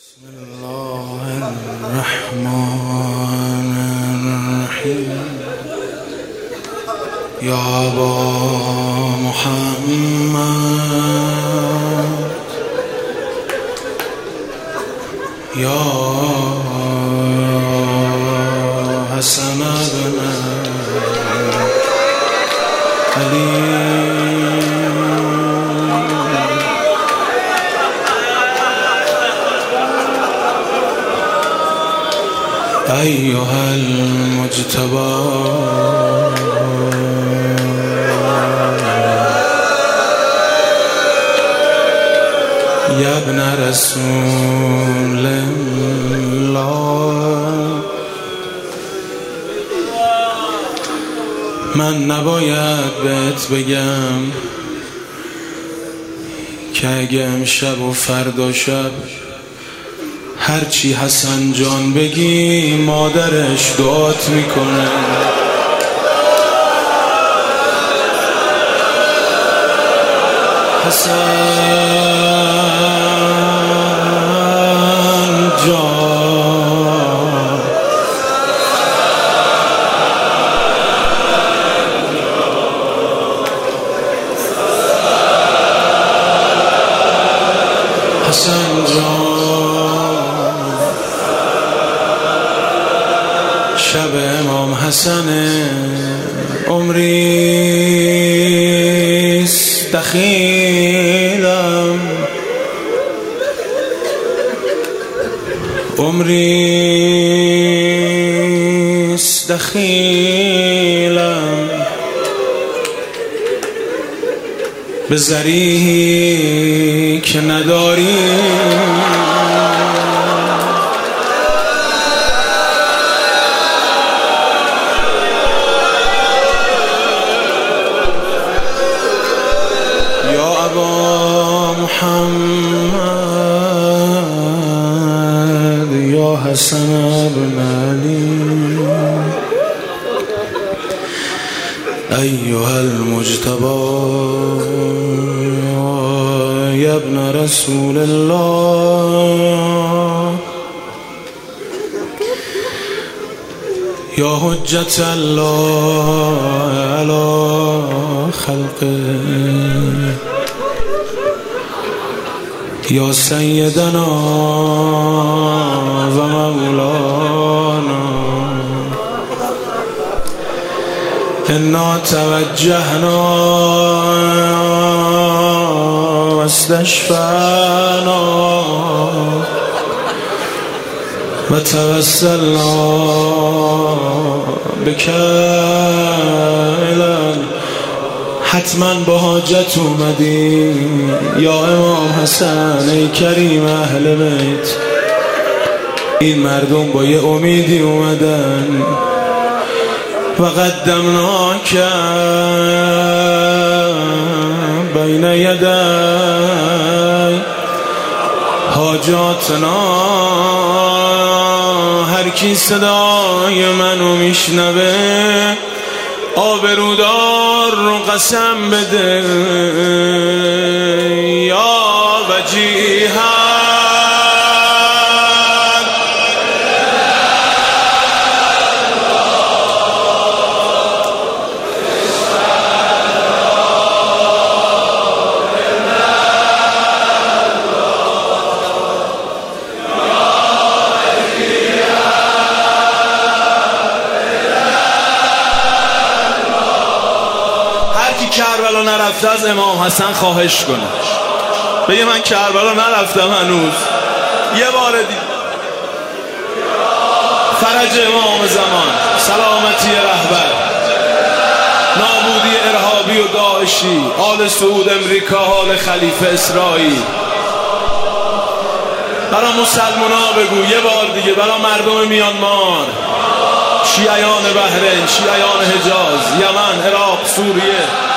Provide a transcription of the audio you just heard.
بسم الله الرحمن الرحيم يا أبا محمد يا حسن بن علي أيها المجتبى. يا ابن رسول الله. من نباید بهت بگم که اگه امشب و فردا شب هرچی حسن جان بگی مادرش دعات می‌کنه. حسن حسن عمریست دخیلم. عمریست دخیلم. به زریحی که نداری حسن بن علی أيها المجتبى يا ابن رسول الله. يا حجة الله على خلقه. يا سيدنا ومولانا إنا توجهنا واستشفعنا وتوسلنا بك حتما با حاجت اومدی یا امام حسن ای کریم اهل بیت. این مردم با یه امیدی اومدن و قدمناک بین یدی. حاجاتنا هر کی صدای منو میشنوه آبرودار رو قسم بده. یا وجیهن کربلا نرفته از امام حسن خواهش کنه. بگه من کربلا نرفتم هنوز. یه بار دیگه فرج امام زمان سلامتی رهبر. نابودی ارهابی و داعشی آل سعود امریکا حال خلیفه اسرائیل. برا مسلمونا بگو یه بار دیگه برا مردم میانمار. شیعیان بحرین شیعیان حجاز یمن عراق سوریه.